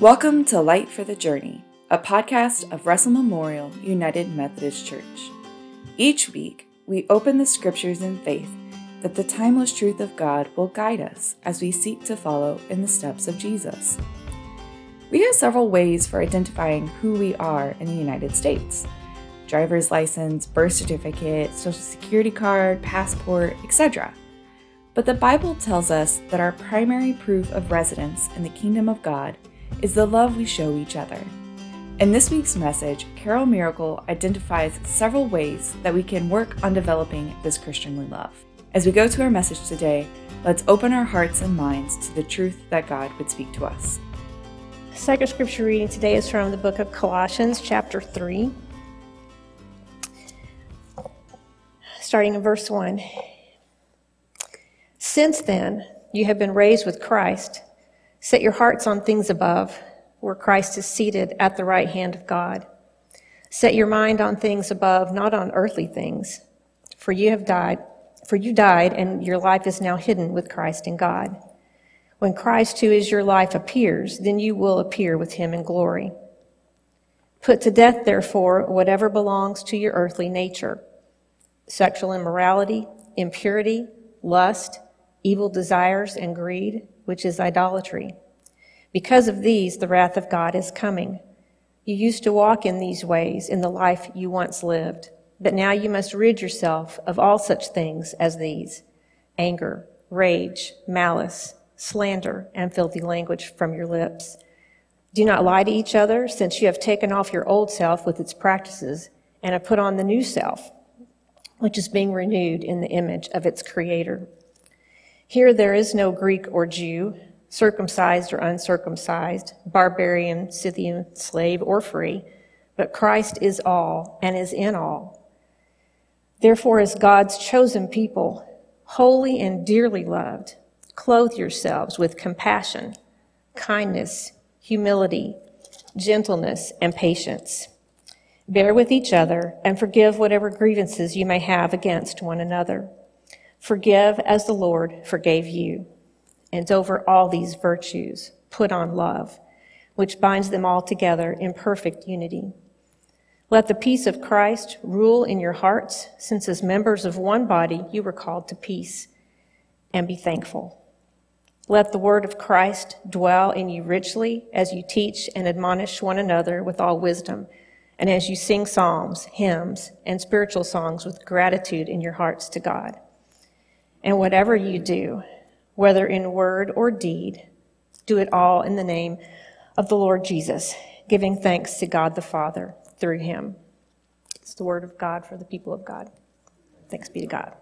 Welcome to Light for the Journey, a podcast of Russell Memorial United Methodist Church. Each week, we open the scriptures in faith that the timeless truth of God will guide us as we seek to follow in the steps of Jesus. We have several ways for identifying who we are in the United States driver's license, birth certificate, social security card, passport, etc. But the Bible tells us that our primary proof of residence in the kingdom of God is the love we show each other. In this week's message, Carol Miracle identifies several ways that we can work on developing this Christianly love. As we go to our message today, let's open our hearts and minds to the truth that God would speak to us. Second scripture reading today is from the book of Colossians, chapter 3, starting in verse 1. Since then, you have been raised with Christ. Set your hearts on things above, where Christ is seated at the right hand of God. Set your mind on things above, not on earthly things. For you have died, for you died, and your life is now hidden with Christ in God. When Christ, who is your life, appears, then you will appear with him in glory. Put to death, therefore, whatever belongs to your earthly nature sexual immorality, impurity, lust, evil desires, and greed which is idolatry. Because of these, the wrath of God is coming. You used to walk in these ways in the life you once lived, but now you must rid yourself of all such things as these anger, rage, malice, slander, and filthy language from your lips. Do not lie to each other, since you have taken off your old self with its practices and have put on the new self, which is being renewed in the image of its creator. Here there is no Greek or Jew, circumcised or uncircumcised, barbarian, Scythian, slave or free, but Christ is all and is in all. Therefore, as God's chosen people, holy and dearly loved, clothe yourselves with compassion, kindness, humility, gentleness, and patience. Bear with each other and forgive whatever grievances you may have against one another. Forgive as the Lord forgave you. And over all these virtues, put on love, which binds them all together in perfect unity. Let the peace of Christ rule in your hearts, since as members of one body you were called to peace, and be thankful. Let the word of Christ dwell in you richly as you teach and admonish one another with all wisdom, and as you sing psalms, hymns, and spiritual songs with gratitude in your hearts to God. And whatever you do, whether in word or deed, do it all in the name of the Lord Jesus, giving thanks to God the Father through him. It's the word of God for the people of God. Thanks be to God.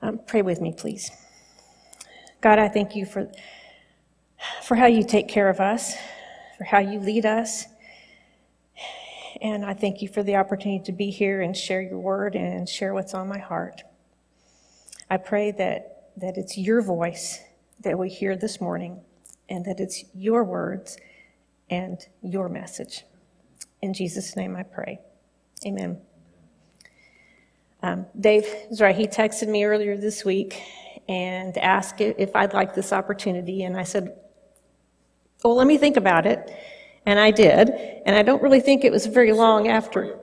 Um, pray with me, please. God, I thank you for, for how you take care of us, for how you lead us. And I thank you for the opportunity to be here and share your word and share what's on my heart. I pray that, that it's your voice that we hear this morning and that it's your words and your message. In Jesus' name I pray. Amen. Um, Dave is right. He texted me earlier this week and asked if I'd like this opportunity. And I said, well, let me think about it. And I did. And I don't really think it was very long after.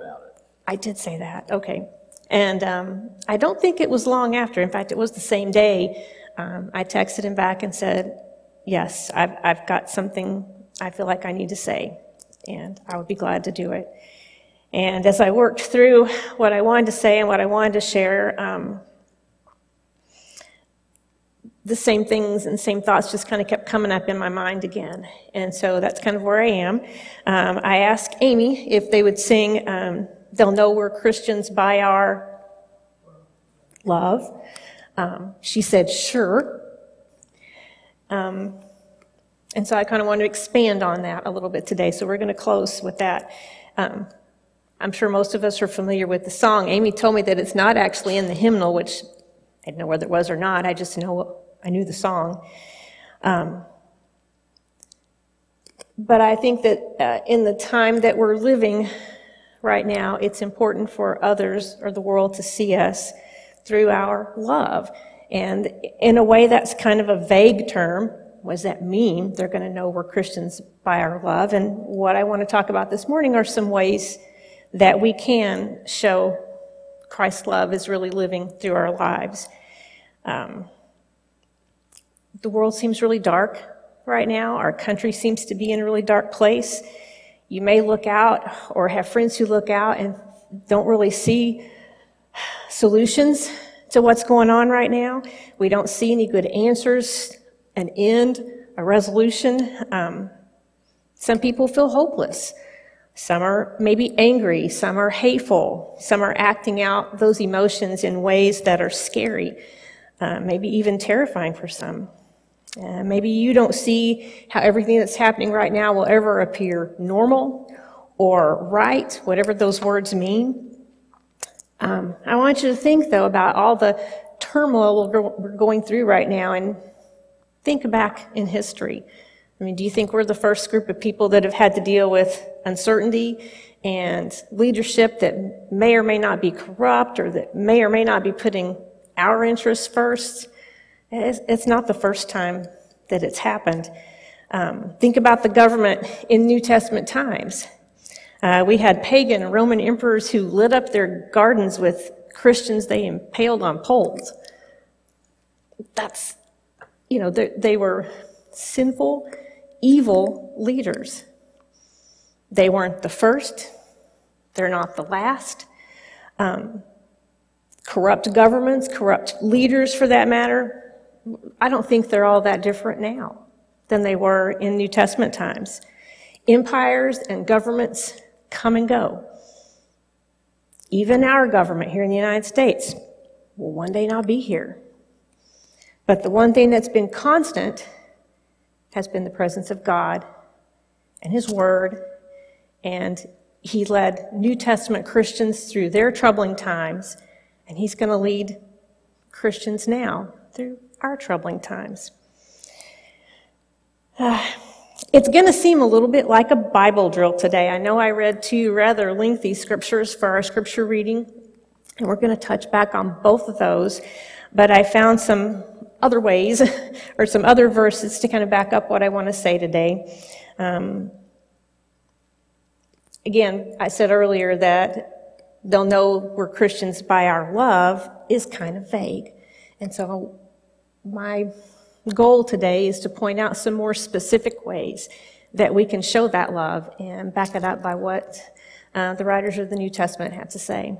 I did say that. Okay. And um, I don't think it was long after. In fact, it was the same day. Um, I texted him back and said, Yes, I've, I've got something I feel like I need to say, and I would be glad to do it. And as I worked through what I wanted to say and what I wanted to share, um, the same things and same thoughts just kind of kept coming up in my mind again. And so that's kind of where I am. Um, I asked Amy if they would sing um, they'll know we're Christians by our love. Um, she said, sure. Um, and so I kind of want to expand on that a little bit today. So we're going to close with that. Um, I'm sure most of us are familiar with the song. Amy told me that it's not actually in the hymnal, which I didn't know whether it was or not. I just know I knew the song. Um, but I think that uh, in the time that we're living, right now, it's important for others or the world to see us through our love. And in a way, that's kind of a vague term What does that mean? They're going to know we're Christians by our love. And what I want to talk about this morning are some ways that we can show Christ's love is really living through our lives. Um, the world seems really dark right now. Our country seems to be in a really dark place. You may look out or have friends who look out and don't really see solutions to what's going on right now. We don't see any good answers, an end, a resolution. Um, some people feel hopeless. Some are maybe angry. Some are hateful. Some are acting out those emotions in ways that are scary, uh, maybe even terrifying for some. Uh, maybe you don't see how everything that's happening right now will ever appear normal or right, whatever those words mean. Um, I want you to think, though, about all the turmoil we're going through right now and think back in history. I mean, do you think we're the first group of people that have had to deal with uncertainty and leadership that may or may not be corrupt or that may or may not be putting our interests first? It's, not the first time that it's happened. Um, think about the government in New Testament times. Uh, we had pagan Roman emperors who lit up their gardens with Christians they impaled on poles. That's, you know, they were sinful, evil leaders. They weren't the first, they're not the last. Um, corrupt governments, corrupt leaders for that matter, I don't think they're all that different now than they were in New Testament times. Empires and governments come and go. Even our government here in the United States will one day not be here. But the one thing that's been constant has been the presence of God and His Word. And He led New Testament Christians through their troubling times, and He's going to lead Christians now through our troubling times. Uh, it's going to seem a little bit like a Bible drill today. I know I read two rather lengthy scriptures for our scripture reading, and we're going to touch back on both of those. But I found some other ways or some other verses to kind of back up what I want to say today. Um, again, I said earlier that they'll know we're Christians by our love is kind of vague. And so my goal today is to point out some more specific ways that we can show that love and back it up by what uh, the writers of the New Testament had to say.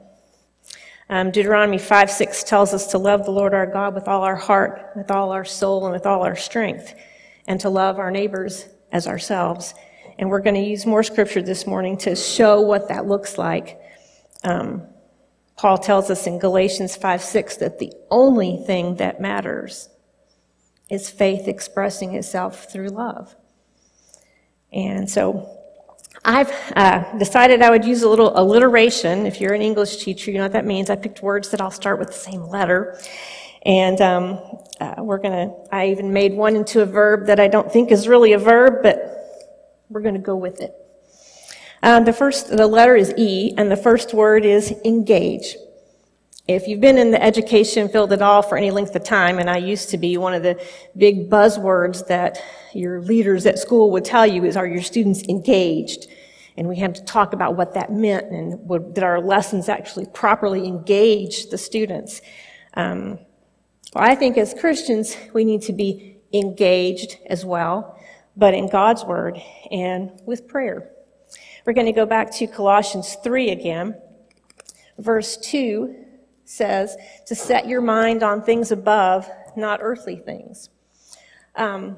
Um, Deuteronomy 5 6 tells us to love the Lord our God with all our heart, with all our soul, and with all our strength, and to love our neighbors as ourselves. And we're going to use more scripture this morning to show what that looks like. Um, Paul tells us in Galatians 5 6 that the only thing that matters is faith expressing itself through love. And so I've uh, decided I would use a little alliteration. If you're an English teacher, you know what that means. I picked words that all start with the same letter. And um, uh, we're going to, I even made one into a verb that I don't think is really a verb, but we're going to go with it. Uh, the first, the letter is E, and the first word is engage. If you've been in the education field at all for any length of time, and I used to be, one of the big buzzwords that your leaders at school would tell you is, are your students engaged? And we had to talk about what that meant and would, that our lessons actually properly engage the students. Um, well, I think as Christians, we need to be engaged as well, but in God's Word and with prayer. We're going to go back to Colossians 3 again. Verse 2 says to set your mind on things above, not earthly things. Um,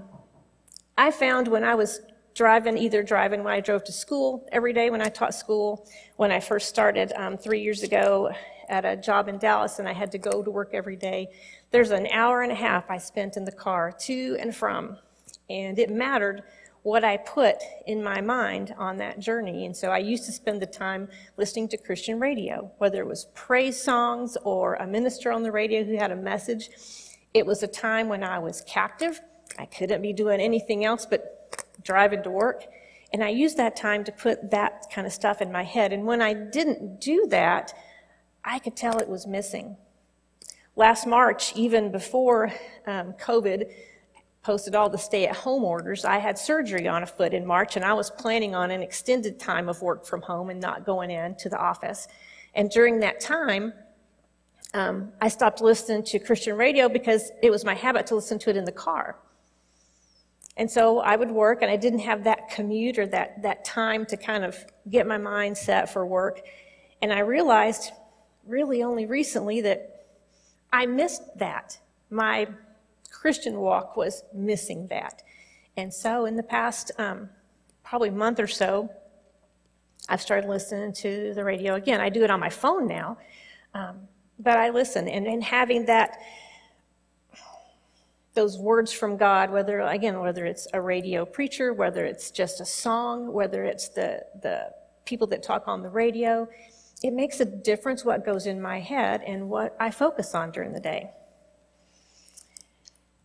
I found when I was driving, either driving when I drove to school every day when I taught school, when I first started um, three years ago at a job in Dallas and I had to go to work every day, there's an hour and a half I spent in the car to and from. And it mattered what I put in my mind on that journey. And so I used to spend the time listening to Christian radio, whether it was praise songs or a minister on the radio who had a message. It was a time when I was captive. I couldn't be doing anything else but driving to work. And I used that time to put that kind of stuff in my head. And when I didn't do that, I could tell it was missing. Last March, even before um, COVID, posted all the stay at home orders, I had surgery on a foot in March and I was planning on an extended time of work from home and not going in to the office. And during that time, um, I stopped listening to Christian radio because it was my habit to listen to it in the car. And so I would work and I didn't have that commute or that, that time to kind of get my mind set for work. And I realized really only recently that I missed that. My Christian walk was missing that. And so in the past um, probably month or so, I've started listening to the radio again. I do it on my phone now, um, but I listen. And, and having that those words from God, whether, again, whether it's a radio preacher, whether it's just a song, whether it's the, the people that talk on the radio, it makes a difference what goes in my head and what I focus on during the day.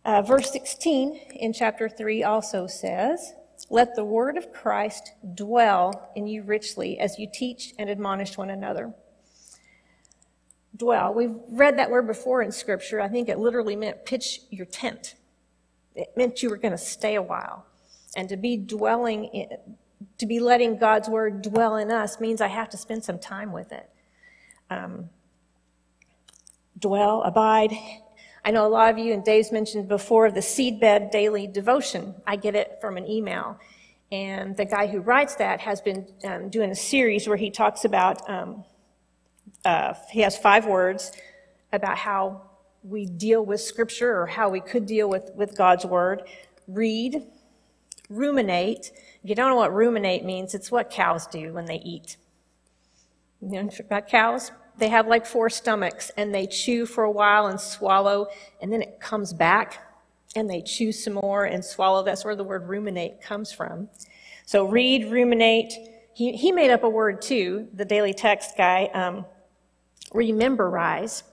Uh, verse 16 in chapter 3 also says, Let the word of Christ dwell in you richly as you teach and admonish one another. Dwell. We've read that word before in Scripture. I think it literally meant pitch your tent. It meant you were going to stay a while. And to be dwelling in, to be letting God's word dwell in us means I have to spend some time with it. Um, dwell, abide. I know a lot of you, and Dave's mentioned before, the seedbed daily devotion. I get it from an email. And the guy who writes that has been um, doing a series where he talks about um, uh, he has five words about how we deal with Scripture or how we could deal with, with God's Word. Read, ruminate. If you don't know what ruminate means, it's what cows do when they eat. You know about cows? They have like four stomachs and they chew for a while and swallow, and then it comes back and they chew some more and swallow. That's where the word ruminate comes from. So read, ruminate. He, he made up a word too, the daily text guy. Um, rememberize.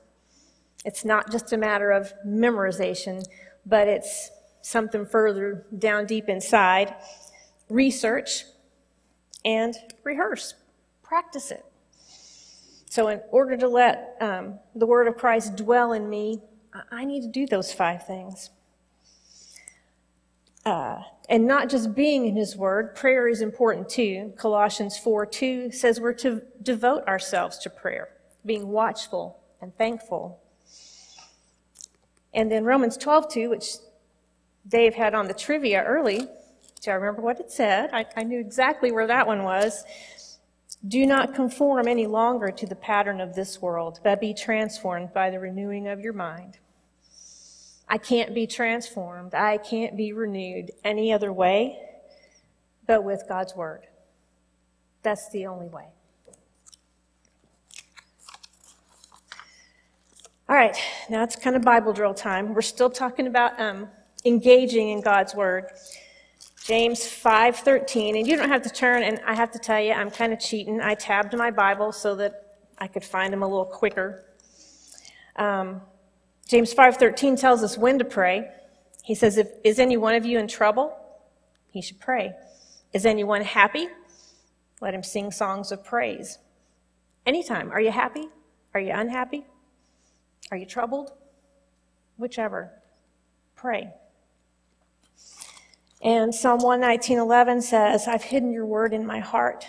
It's not just a matter of memorization, but it's something further down deep inside. Research and rehearse, practice it. So, in order to let um, the Word of Christ dwell in me, I need to do those five things. Uh, and not just being in His Word, prayer is important too. Colossians 4 2 says we're to devote ourselves to prayer being watchful and thankful. And then Romans 12, 2, which Dave had on the trivia early. Do I remember what it said? I, I knew exactly where that one was. Do not conform any longer to the pattern of this world, but be transformed by the renewing of your mind. I can't be transformed. I can't be renewed any other way but with God's Word. That's the only way. All right, now it's kind of Bible drill time. We're still talking about um, engaging in God's Word. James 5:13, and you don't have to turn. And I have to tell you, I'm kind of cheating. I tabbed my Bible so that I could find them a little quicker. Um, James 5:13 tells us when to pray. He says, "If is any one of you in trouble, he should pray. Is anyone happy? Let him sing songs of praise." Anytime. Are you happy? Are you unhappy? Are you troubled? Whichever. Pray. And Psalm 119:11 says, "I've hidden your word in my heart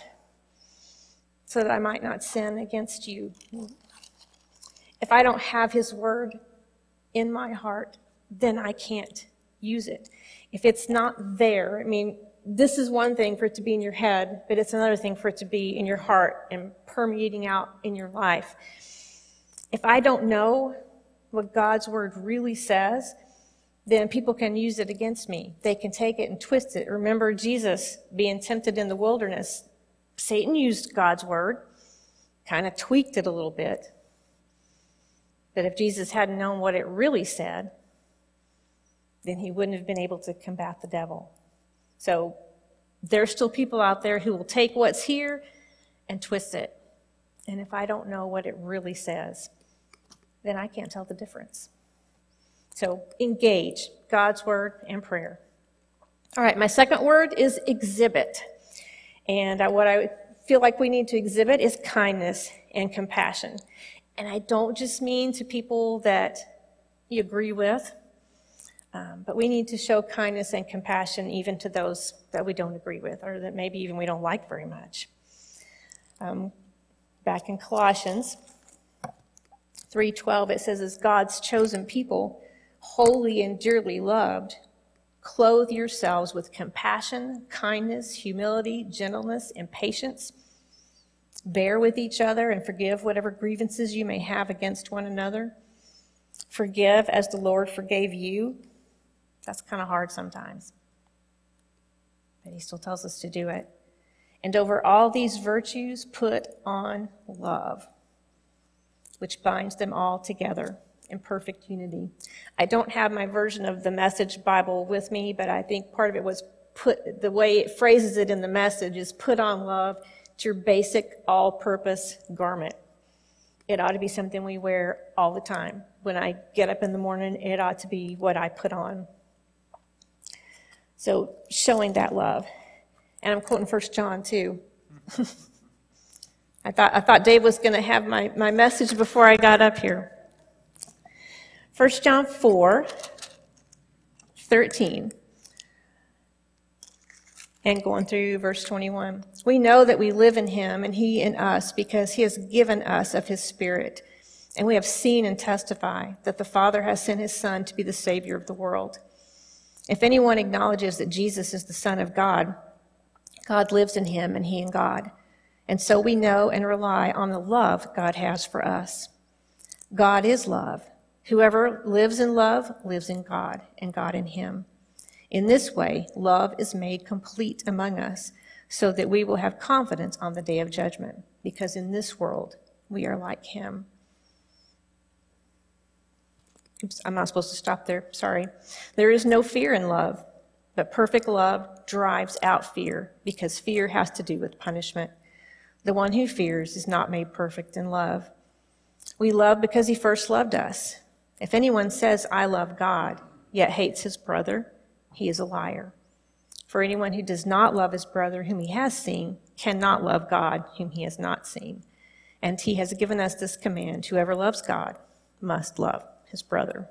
so that I might not sin against you." If I don't have his word in my heart, then I can't use it. If it's not there, I mean, this is one thing for it to be in your head, but it's another thing for it to be in your heart and permeating out in your life. If I don't know what God's word really says, then people can use it against me. They can take it and twist it. Remember Jesus being tempted in the wilderness. Satan used God's word, kind of tweaked it a little bit. But if Jesus hadn't known what it really said, then he wouldn't have been able to combat the devil. So there's still people out there who will take what's here and twist it. And if I don't know what it really says, then I can't tell the difference. So engage God's word and prayer. All right, my second word is exhibit. And what I feel like we need to exhibit is kindness and compassion. And I don't just mean to people that you agree with. Um, but we need to show kindness and compassion even to those that we don't agree with or that maybe even we don't like very much. Um, back in Colossians 3:12 it says as God's chosen people, holy and dearly loved, clothe yourselves with compassion, kindness, humility, gentleness, and patience. Bear with each other and forgive whatever grievances you may have against one another. Forgive as the Lord forgave you. That's kind of hard sometimes. But he still tells us to do it. And over all these virtues, put on love, which binds them all together in perfect unity. I don't have my version of the message Bible with me, but I think part of it was put, the way it phrases it in the message is put on love. It's your basic all purpose garment. It ought to be something we wear all the time. When I get up in the morning, it ought to be what I put on. So showing that love. And I'm quoting First John too. I thought, I thought Dave was going to have my, my message before I got up here. 1 John 4, 13, and going through verse 21. We know that we live in him and he in us because he has given us of his spirit. And we have seen and testify that the Father has sent his Son to be the Savior of the world. If anyone acknowledges that Jesus is the Son of God, God lives in him and he in God. And so we know and rely on the love God has for us. God is love. Whoever lives in love lives in God, and God in him. In this way, love is made complete among us, so that we will have confidence on the day of judgment, because in this world we are like him. Oops, I'm not supposed to stop there, sorry. There is no fear in love, but perfect love drives out fear, because fear has to do with punishment. The one who fears is not made perfect in love. We love because he first loved us. If anyone says, I love God, yet hates his brother, he is a liar. For anyone who does not love his brother whom he has seen cannot love God whom he has not seen. And he has given us this command whoever loves God must love his brother.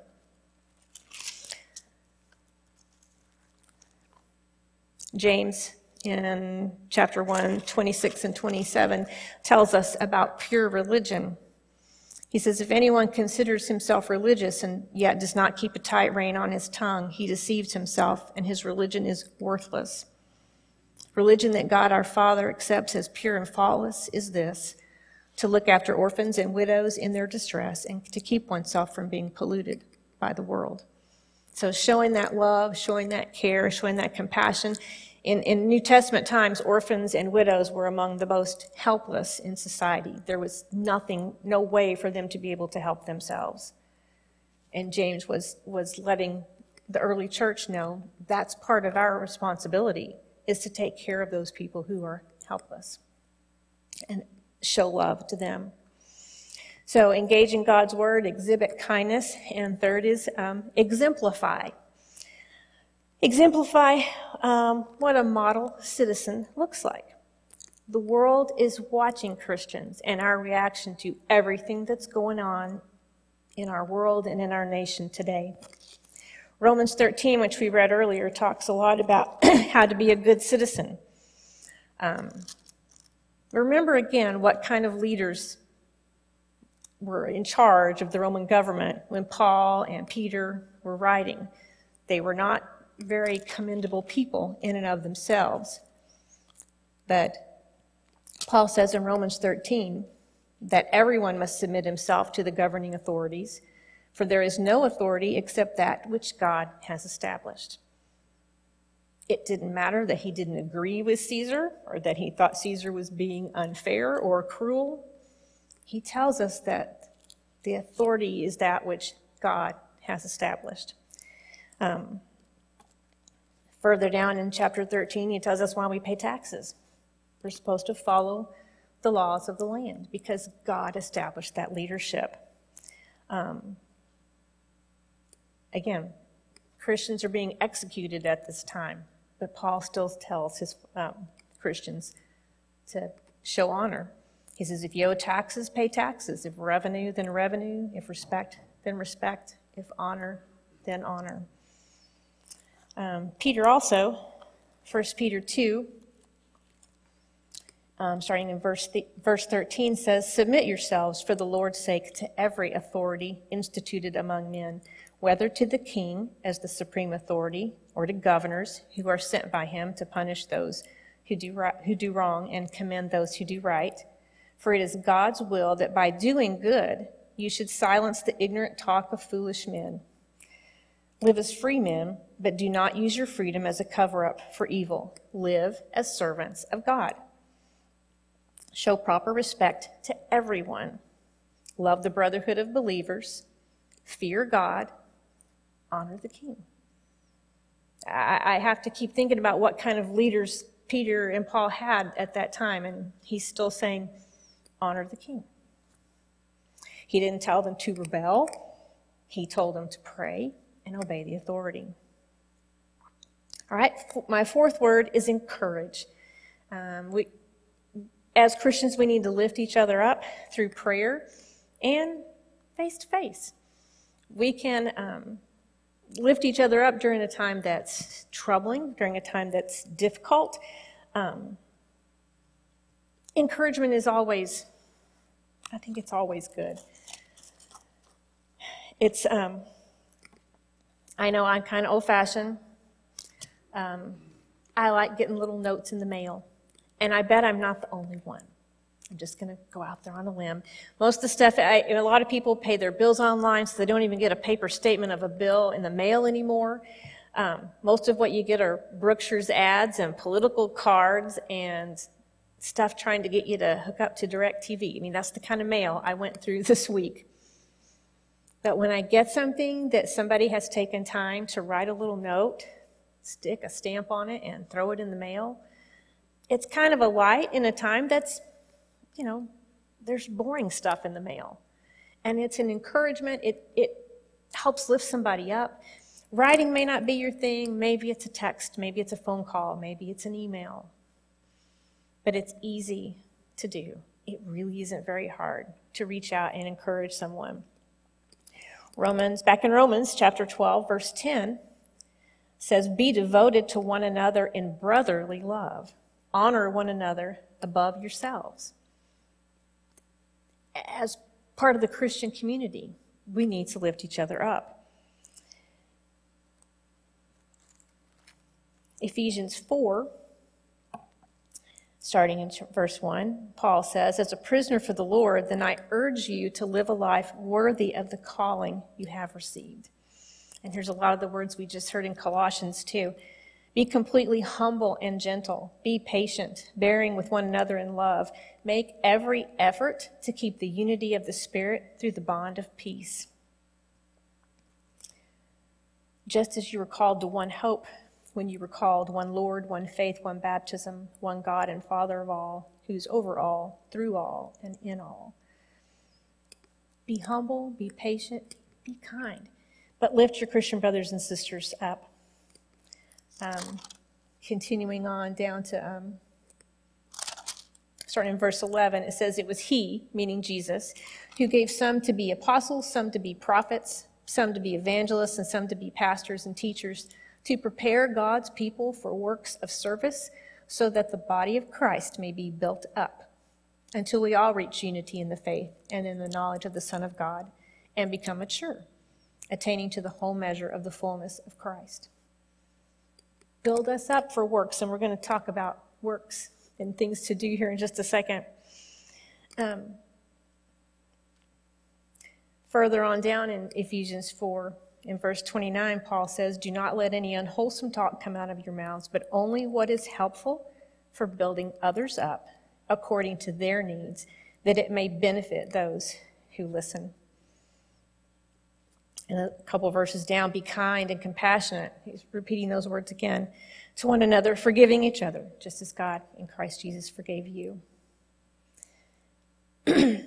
James in chapter 1, 26 and 27 tells us about pure religion. He says, If anyone considers himself religious and yet does not keep a tight rein on his tongue, he deceives himself, and his religion is worthless. Religion that God our Father accepts as pure and faultless is this to look after orphans and widows in their distress and to keep oneself from being polluted by the world. So, showing that love, showing that care, showing that compassion, in, in New Testament times, orphans and widows were among the most helpless in society. There was nothing, no way for them to be able to help themselves. And James was, was letting the early church know that's part of our responsibility is to take care of those people who are helpless and show love to them. So engage in God's word, exhibit kindness, and third is um, exemplify exemplify um, what a model citizen looks like. The world is watching Christians and our reaction to everything that's going on in our world and in our nation today. Romans 13, which we read earlier, talks a lot about how to be a good citizen. Um, remember again what kind of leaders were in charge of the Roman government when Paul and Peter were writing. They were not very commendable people in and of themselves. But Paul says in Romans 13 that everyone must submit himself to the governing authorities, for there is no authority except that which God has established. It didn't matter that he didn't agree with Caesar or that he thought Caesar was being unfair or cruel. He tells us that the authority is that which God has established. Um, Further down in chapter 13, he tells us why we pay taxes. We're supposed to follow the laws of the land because God established that leadership. Um, again, Christians are being executed at this time, but Paul still tells his um, Christians to show honor. He says, if you owe taxes, pay taxes. If revenue, then revenue. If respect, then respect. If honor, then honor. Um, Peter also, 1 Peter 2, um, starting in verse, th- verse 13, says, Submit yourselves for the Lord's sake to every authority instituted among men, whether to the king as the supreme authority, or to governors who are sent by him to punish those who do, who do wrong and commend those who do right. For it is God's will that by doing good you should silence the ignorant talk of foolish men. Live as free men, but do not use your freedom as a cover up for evil. Live as servants of God. Show proper respect to everyone. Love the brotherhood of believers. Fear God. Honor the king. I, have to keep thinking about what kind of leaders Peter and Paul had at that time, and he's still saying, honor the king. He didn't tell them to rebel, he told them to pray and obey the authority. All right, my fourth word is encourage. Um, we, as Christians, we need to lift each other up through prayer and face to face. We can um, lift each other up during a time that's troubling, during a time that's difficult. Um, encouragement is always, I think it's always good. It's, um, I know I'm kind of old fashioned. Um, I like getting little notes in the mail. And I bet I'm not the only one. I'm just going to go out there on a limb. Most of the stuff, I, a lot of people pay their bills online, so they don't even get a paper statement of a bill in the mail anymore. Um, most of what you get are Brookshire's ads and political cards and stuff trying to get you to hook up to DirecTV. I mean, that's the kind of mail I went through this week. But when I get something that somebody has taken time to write a little note, stick a stamp on it, and throw it in the mail, it's kind of a light in a time that's, you know, there's boring stuff in the mail. And it's an encouragement. It, it helps lift somebody up. Writing may not be your thing. Maybe it's a text. Maybe it's a phone call. Maybe it's an email. But it's easy to do. It really isn't very hard to reach out and encourage someone. Romans, back in Romans chapter 12, verse 10, says, Be devoted to one another in brotherly love honor one another above yourselves. As part of the Christian community, we need to lift each other up. Ephesians 4, starting in verse 1, Paul says, As a prisoner for the Lord, then I urge you to live a life worthy of the calling you have received. And here's a lot of the words we just heard in Colossians 2. Be completely humble and gentle. Be patient, bearing with one another in love. Make every effort to keep the unity of the Spirit through the bond of peace. Just as you were called to one hope when you were called, one Lord, one faith, one baptism, one God and Father of all, who's over all, through all, and in all. Be humble, be patient, be kind, but lift your Christian brothers and sisters up um, continuing on down to um, starting in verse 11, it says, It was He, meaning Jesus, who gave some to be apostles, some to be prophets, some to be evangelists, and some to be pastors and teachers, to prepare God's people for works of service, so that the body of Christ may be built up until we all reach unity in the faith and in the knowledge of the Son of God and become mature, attaining to the whole measure of the fullness of Christ build us up for works, and we're going to talk about works and things to do here in just a second. Um, further on down in Ephesians 4, in verse 29, Paul says, Do not let any unwholesome talk come out of your mouths, but only what is helpful for building others up according to their needs, that it may benefit those who listen and a couple verses down, be kind and compassionate. He's repeating those words again to one another, forgiving each other, just as God in Christ Jesus forgave you.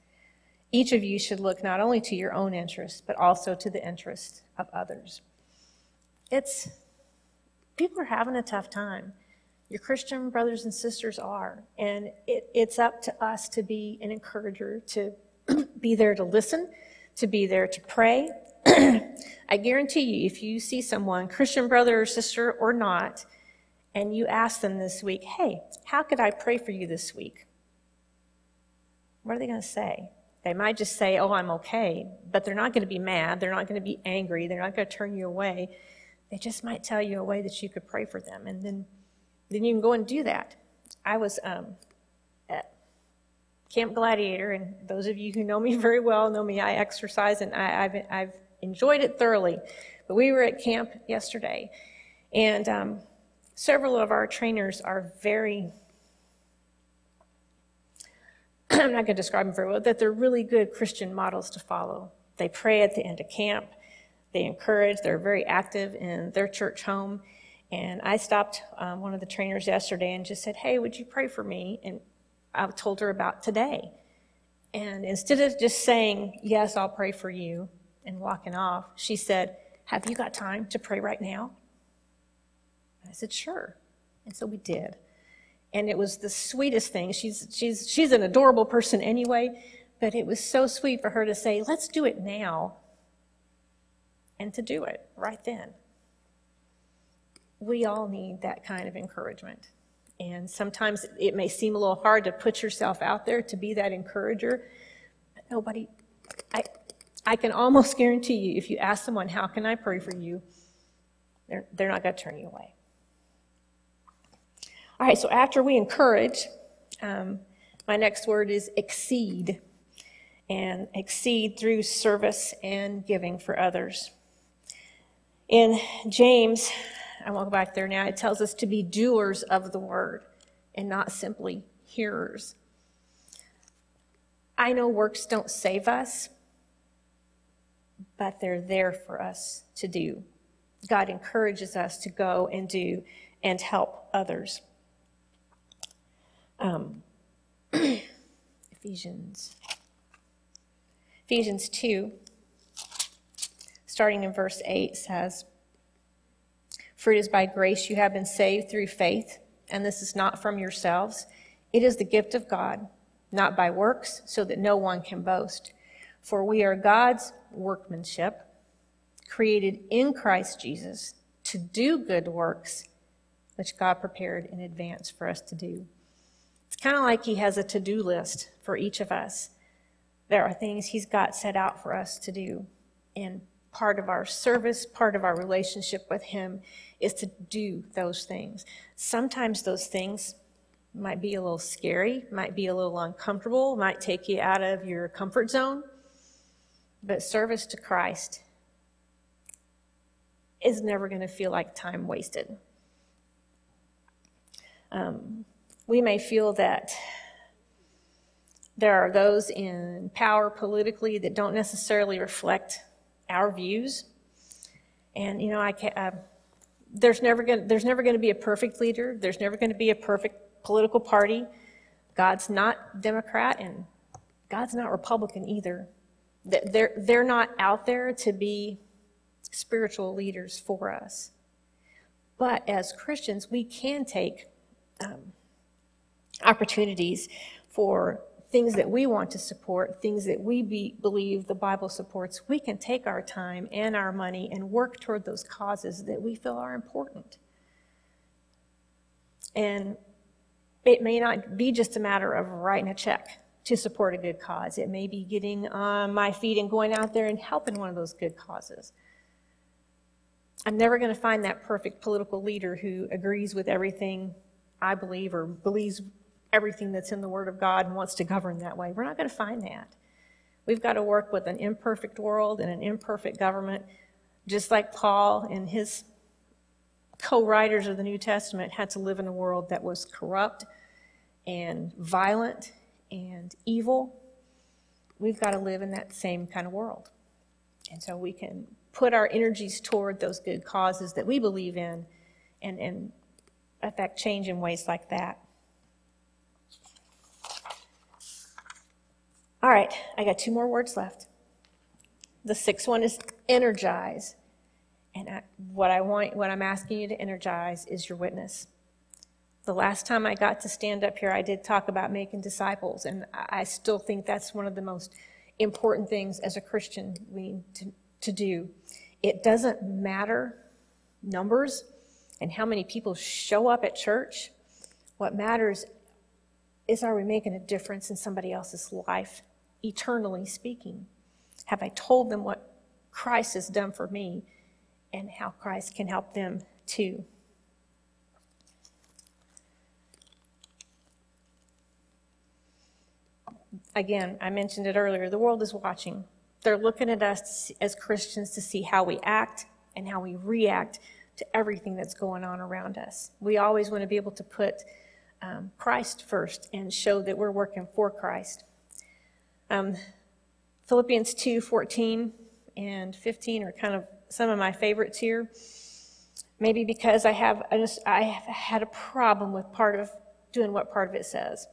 Each of you should look not only to your own interests, but also to the interests of others. It's, people are having a tough time. Your Christian brothers and sisters are. And it, it's up to us to be an encourager, to be there to listen, to be there to pray. I guarantee you, if you see someone, Christian brother or sister or not, and you ask them this week, hey, how could I pray for you this week? What are they going to say? They might just say, oh, I'm okay, but they're not going to be mad. They're not going to be angry. They're not going to turn you away. They just might tell you a way that you could pray for them. And then, then you can go and do that. I was um, at Camp Gladiator, and those of you who know me very well know me. I exercise, and I, have I've enjoyed it thoroughly. But we were at camp yesterday, and um, several of our trainers are very I'm not going to describe them very well, that they're really good Christian models to follow. They pray at the end of camp. They encourage. They're very active in their church home. And I stopped um, one of the trainers yesterday and just said, Hey, would you pray for me? And I told her about today. And instead of just saying, Yes, I'll pray for you, and walking off, she said, Have you got time to pray right now? I said, Sure. And so we did and it was the sweetest thing. She's, she's, she's an adorable person anyway, but it was so sweet for her to say, let's do it now, and to do it right then. We all need that kind of encouragement. And sometimes it may seem a little hard to put yourself out there to be that encourager. But nobody, I, I can almost guarantee you, if you ask someone, How can I pray for you? they're, they're not going to turn you away. All right, so after we encourage, um, my next word is exceed, and exceed through service and giving for others. In James, I won't go back there now, it tells us to be doers of the word and not simply hearers. I know works don't save us, but they're there for us to do. God encourages us to go and do and help others. Um, Ephesians. Ephesians 2, starting in verse 8, says, For it is by grace you have been saved through faith, and this is not from yourselves. It is the gift of God, not by works, so that no one can boast. For we are God's workmanship, created in Christ Jesus to do good works, which God prepared in advance for us to do. Kind of like He has a to do list for each of us. There are things He's got set out for us to do. And part of our service, part of our relationship with Him is to do those things. Sometimes those things might be a little scary, might be a little uncomfortable, might take you out of your comfort zone. But service to Christ is never going to feel like time wasted. Um, we may feel that there are those in power politically that don't necessarily reflect our views. And, you know, I can, uh, there's never going there's never going to be a perfect leader. There's never going to be a perfect political party. God's not Democrat and God's not Republican either. They're, they're not out there to be spiritual leaders for us. But as Christians, we can take um, opportunities for things that we want to support, things that we be, believe the Bible supports, we can take our time and our money and work toward those causes that we feel are important. And it may not be just a matter of writing a check to support a good cause. It may be getting on my feet and going out there and helping one of those good causes. I'm never going to find that perfect political leader who agrees with everything I believe or believes everything that's in the Word of God and wants to govern that way. We're not going to find that. We've got to work with an imperfect world and an imperfect government, just like Paul and his co writers of the New Testament had to live in a world that was corrupt and violent and evil. We've got to live in that same kind of world. And so we can put our energies toward those good causes that we believe in and, and affect change in ways like that. All right, I got two more words left. The sixth one is energize. And I, what I want, what I'm asking you to energize is your witness. The last time I got to stand up here, I did talk about making disciples, and I still think that's one of the most important things as a Christian we need to, to do. It doesn't matter numbers and how many people show up at church. What matters is are we making a difference in somebody else's life, eternally speaking? Have I told them what Christ has done for me and how Christ can help them too? again, I mentioned it earlier, the world is watching. They're looking at us as Christians to see how we act and how we react to everything that's going on around us. We always want to be able to put um, Christ first and show that we're working for Christ. Um, Philippians 2 14 and 15 are kind of some of my favorites here. Maybe because I have, just, I have had a problem with part of doing what part of it says.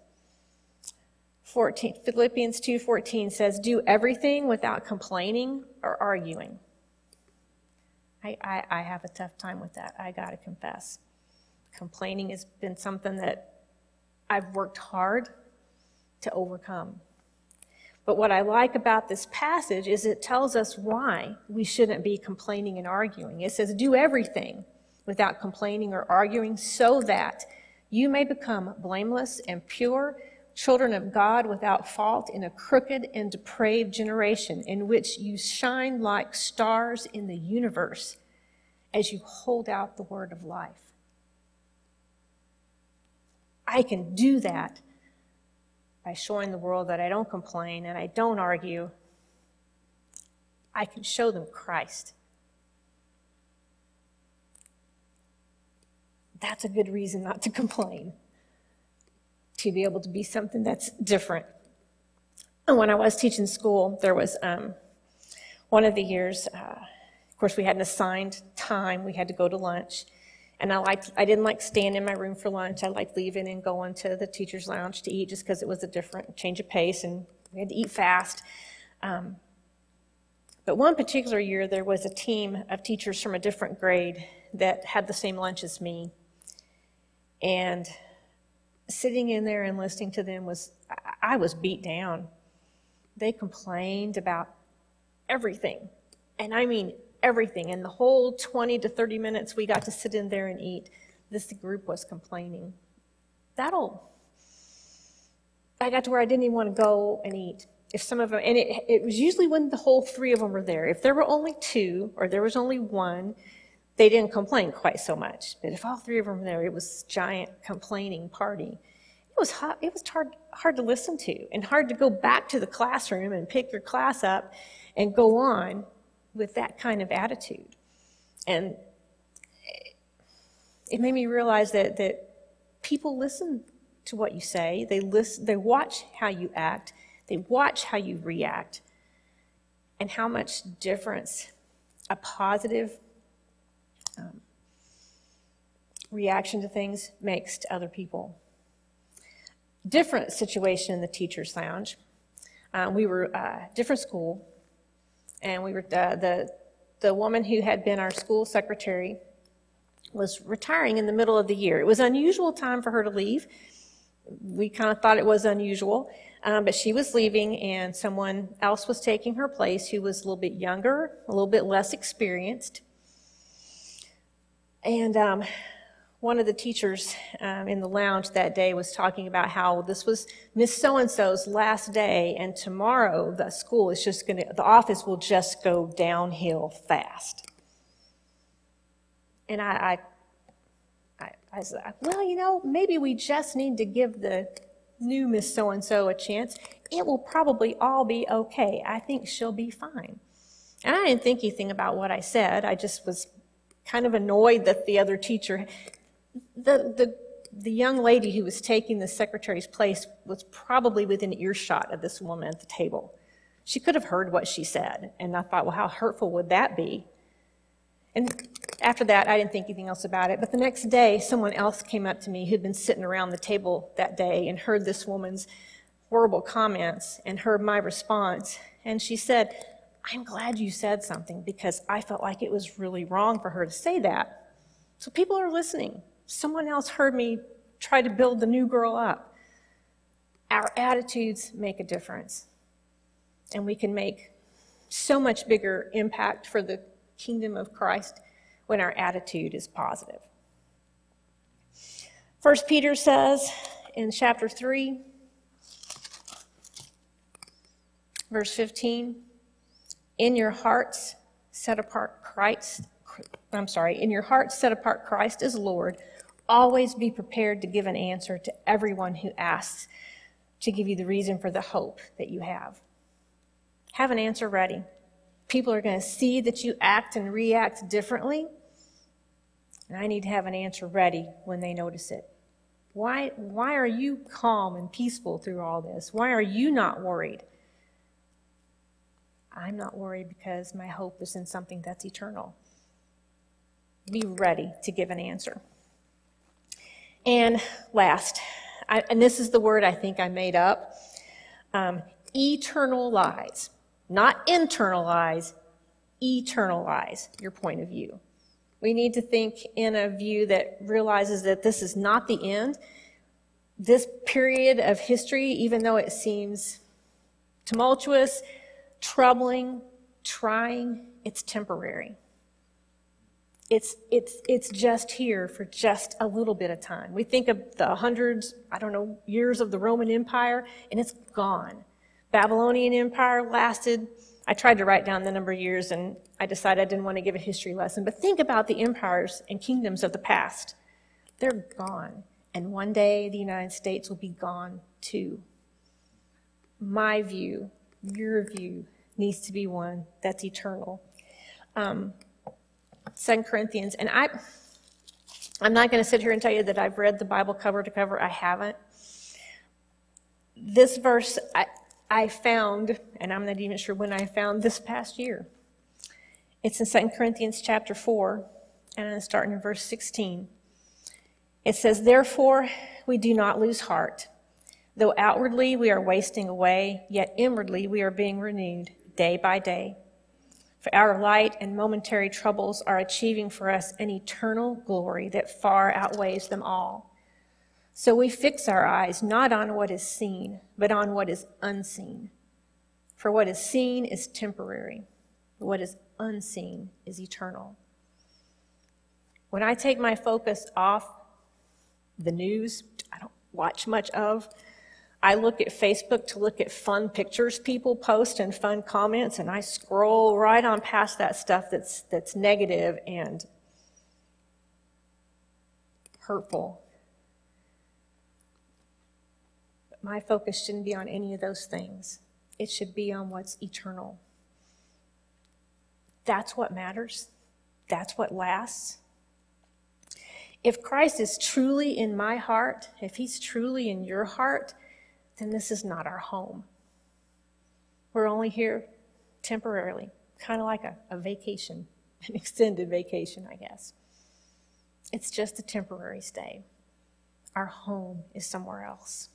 14, Philippians 2:14 says, "Do everything without complaining or arguing." I, I, I have a tough time with that. I got to confess. Complaining has been something that I've worked hard to overcome. But what I like about this passage is it tells us why we shouldn't be complaining and arguing. It says, Do everything without complaining or arguing so that you may become blameless and pure children of God without fault in a crooked and depraved generation in which you shine like stars in the universe as you hold out the word of life. I can do that by showing the world that I don't complain and I don't argue. I can show them Christ. That's a good reason not to complain to be able to be something that's different. And when I was teaching school, there was um, one of the years, uh, of course, we had an assigned time. We had to go to lunch. And I liked, I didn't like staying in my room for lunch. I liked leaving and going to the teacher's lounge to eat just because it was a different change of pace and we had to eat fast. Um, but one particular year, there was a team of teachers from a different grade that had the same lunch as me. And sitting in there and listening to them was, I was beat down. They complained about everything. And I mean everything. And the whole 20 to 30 minutes we got to sit in there and eat, this group was complaining. That'll, I got to where I didn't even want to go and eat. If some of them, and it, it was usually when the whole three of them were there. If there were only two or there was only one, they didn't complain quite so much. But if all three of them were there, it was giant complaining party. It was hard, it was hard, hard to listen to and hard to go back to the classroom and pick your class up and go on with that kind of attitude. And it made me realize that, that people listen to what you say. They listen, they watch how you act. They watch how you react and how much difference a positive um, reaction to things makes to other people. Different situation in the teacher's lounge. Um, we were uh, different school, and we were uh, the the woman who had been our school secretary was retiring in the middle of the year. It was unusual time for her to leave. We kind of thought it was unusual, um, but she was leaving, and someone else was taking her place who was a little bit younger, a little bit less experienced. And um, one of the teachers um, in the lounge that day was talking about how this was Miss So and so's last day, and tomorrow the school is just going to, the office will just go downhill fast. And I, I, I, I said, well, you know, maybe we just need to give the new Miss So and so a chance. It will probably all be okay. I think she'll be fine. And I didn't think anything about what I said. I just was kind of annoyed that the other teacher, the, the, the young lady who was taking the secretary's place was probably within earshot of this woman at the table. She could have heard what she said. And I thought, well, how hurtful would that be? And after that, I didn't think anything else about it. But the next day, someone else came up to me who'd been sitting around the table that day and heard this woman's horrible comments and heard my response. And she said, I'm glad you said something because I felt like it was really wrong for her to say that. So people are listening. Someone else heard me try to build the new girl up. Our attitudes make a difference. And we can make so much bigger impact for the kingdom of Christ when our attitude is positive. First Peter says in chapter 3, verse 15, in your hearts set apart Christ, I'm sorry, in your hearts set apart Christ as Lord. Always be prepared to give an answer to everyone who asks to give you the reason for the hope that you have. Have an answer ready. People are going to see that you act and react differently. And I need to have an answer ready when they notice it. Why, why are you calm and peaceful through all this? Why are you not worried? I'm not worried because my hope is in something that's eternal. Be ready to give an answer. And last, I, and this is the word I think I made up um, eternalize. Not internalize, eternalize your point of view. We need to think in a view that realizes that this is not the end. This period of history, even though it seems tumultuous, troubling, trying, it's temporary. It's, it's, it's just here for just a little bit of time. We think of the hundreds, I don't know, years of the Roman Empire, and it's gone. Babylonian Empire lasted, I tried to write down the number of years, and I decided I didn't want to give a history lesson, but think about the empires and kingdoms of the past. They're gone. And one day the United States will be gone too. My view your view needs to be one that's eternal. Um, Second Corinthians, and I, I'm not going to sit here and tell you that I've read the Bible cover to cover. I haven't. This verse I, I found, and I'm not even sure when I found this past year. It's in Second Corinthians chapter 4, and I'm starting in verse 16. It says, Therefore, we do not lose heart. Though outwardly we are wasting away, yet inwardly we are being renewed day by day. For our light and momentary troubles are achieving for us an eternal glory that far outweighs them all. So we fix our eyes not on what is seen, but on what is unseen. For what is seen is temporary, but what is unseen is eternal. When I take my focus off the news, I don't watch much of, I look at Facebook to look at fun pictures people post and fun comments, and I scroll right on past that stuff that's, that's negative and hurtful. But my focus shouldn't be on any of those things, it should be on what's eternal. That's what matters, that's what lasts. If Christ is truly in my heart, if he's truly in your heart, then this is not our home. We're only here temporarily, kind of like a, a vacation, an extended vacation, I guess. It's just a temporary stay. Our home is somewhere else.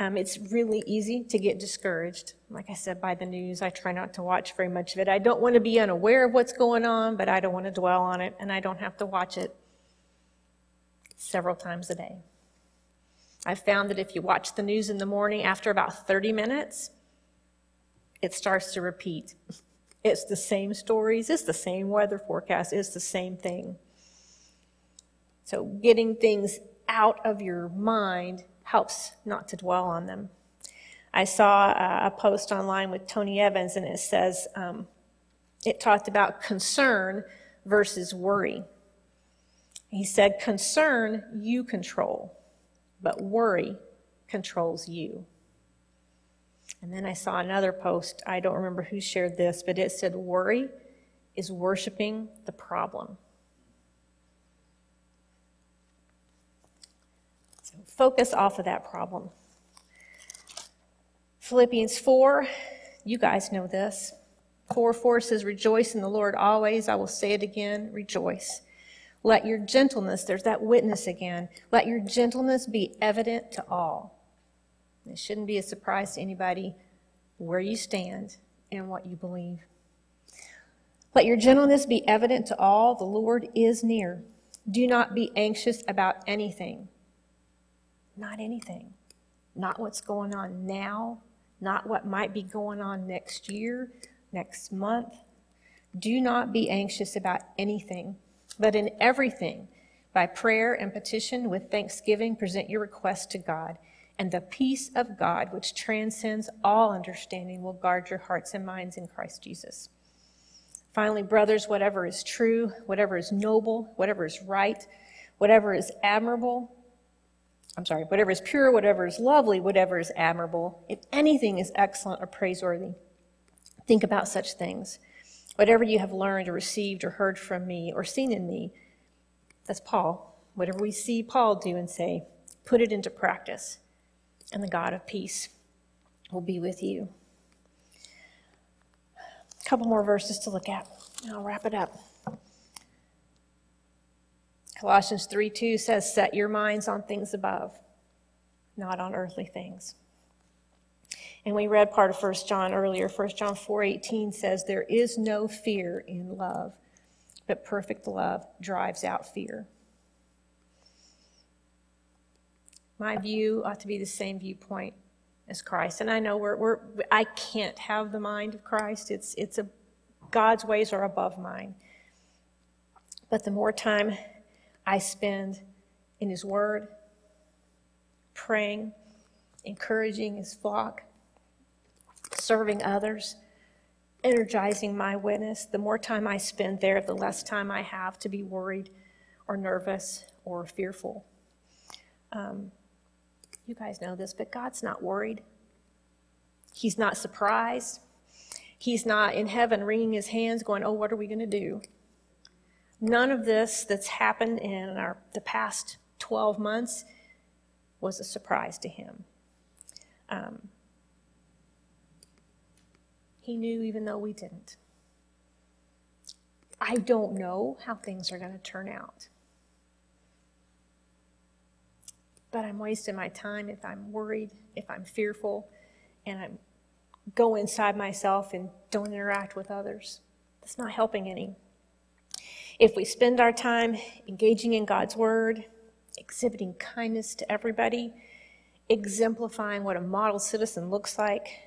Um, it's really easy to get discouraged. Like I said, by the news, I try not to watch very much of it. I don't want to be unaware of what's going on, but I don't want to dwell on it, and I don't have to watch it several times a day. I've found that if you watch the news in the morning, after about 30 minutes, it starts to repeat. It's the same stories, it's the same weather forecast, it's the same thing. So getting things out of your mind helps not to dwell on them. I saw a post online with Tony Evans, and it says um, it talked about concern versus worry. He said, Concern you control but worry controls you. And then I saw another post. I don't remember who shared this, but it said, Worry is worshiping the problem. So focus off of that problem. Philippians 4 You guys know this. 4 4 says, Rejoice in the Lord always. I will say it again, rejoice. Let your gentleness, there's that witness again, let your gentleness be evident to all. It shouldn't be a surprise to anybody where you stand and what you believe. Let your gentleness be evident to all. The Lord is near. Do not be anxious about anything. Not anything. Not what's going on now, not what might be going on next year, next month. Do not be anxious about anything but in everything, by prayer and petition with thanksgiving, present your request to God. And the peace of God, which transcends all understanding, will guard your hearts and minds in Christ Jesus. Finally, brothers, whatever is true, whatever is noble, whatever is right, whatever is admirable, I'm sorry, whatever is pure, whatever is lovely, whatever is admirable, if anything is excellent or praiseworthy, think about such things. Whatever you have learned or received or heard from me or seen in me, that's Paul. Whatever we see Paul do and say, put it into practice, and the God of peace will be with you. A couple more verses to look at, I'll wrap it up. Colossians 3 2 says, Set your minds on things above, not on earthly things. And we read part of 1 John earlier. 1 John 4:18 says there is no fear in love, but perfect love drives out fear. My view ought to be the same viewpoint as Christ. And I know we're, we're I can't have the mind of Christ. It's it's a God's ways are above mine. But the more time I spend in his word, praying, encouraging his flock, serving others, energizing my witness. The more time I spend there, the less time I have to be worried or nervous or fearful. Um, you guys know this, but God's not worried. He's not surprised. He's not in heaven wringing his hands, going, Oh, what are we going to do? None of this that's happened in our, the past 12 months was a surprise to him. Um, he knew even though we didn't. I don't know how things are going to turn out. But I'm wasting my time if I'm worried, if I'm fearful, and I go inside myself and don't interact with others. That's not helping any. If we spend our time engaging in God's Word, exhibiting kindness to everybody, exemplifying what a model citizen looks like,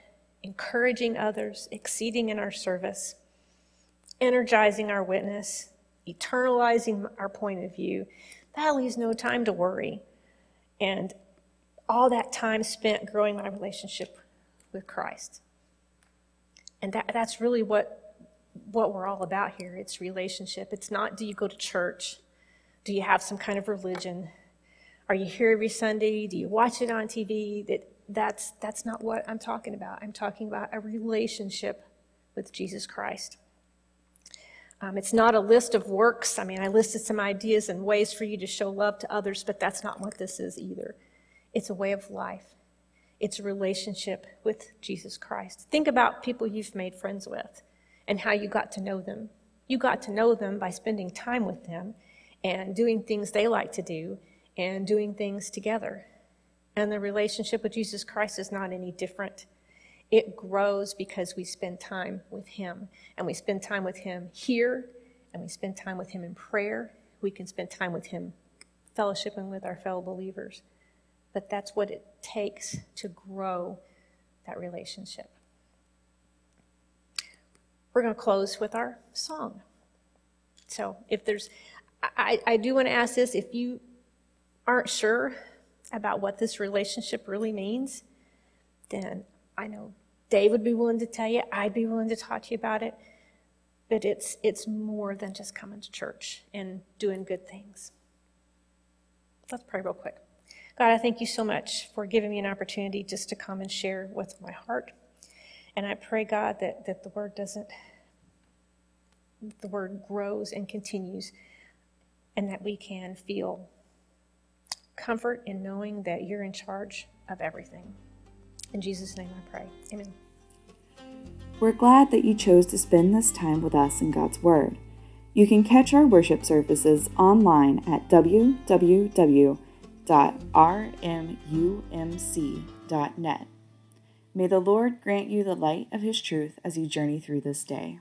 encouraging others, exceeding in our service, energizing our witness, eternalizing our point of view, that leaves no time to worry. And all that time spent growing my relationship with Christ. And that, that's really what, what we're all about here. It's relationship. It's not do you go to church? Do you have some kind of religion? Are you here every Sunday? Do you watch it on TV? That that's, that's not what I'm talking about. I'm talking about a relationship with Jesus Christ. Um, it's not a list of works. I mean, I listed some ideas and ways for you to show love to others, but that's not what this is either. It's a way of life, it's a relationship with Jesus Christ. Think about people you've made friends with and how you got to know them. You got to know them by spending time with them and doing things they like to do and doing things together. And the relationship with Jesus Christ is not any different. It grows because we spend time with Him. And we spend time with Him here, and we spend time with Him in prayer. We can spend time with Him fellowshipping with our fellow believers. But that's what it takes to grow that relationship. We're going to close with our song. So if there's, I, I do want to ask this if you aren't sure about what this relationship really means, then I know Dave would be willing to tell you, I'd be willing to talk to you about it. But it's it's more than just coming to church and doing good things. Let's pray real quick. God, I thank you so much for giving me an opportunity just to come and share what's in my heart. And I pray, God, that, that the word doesn't, the word grows and continues, and that we can feel comfort in knowing that you're in charge of everything. In Jesus' name I pray. Amen. We're glad that you chose to spend this time with us in God's Word. You can catch our worship services online at www.rmumc.net. May the Lord grant you the light of His truth as you journey through this day.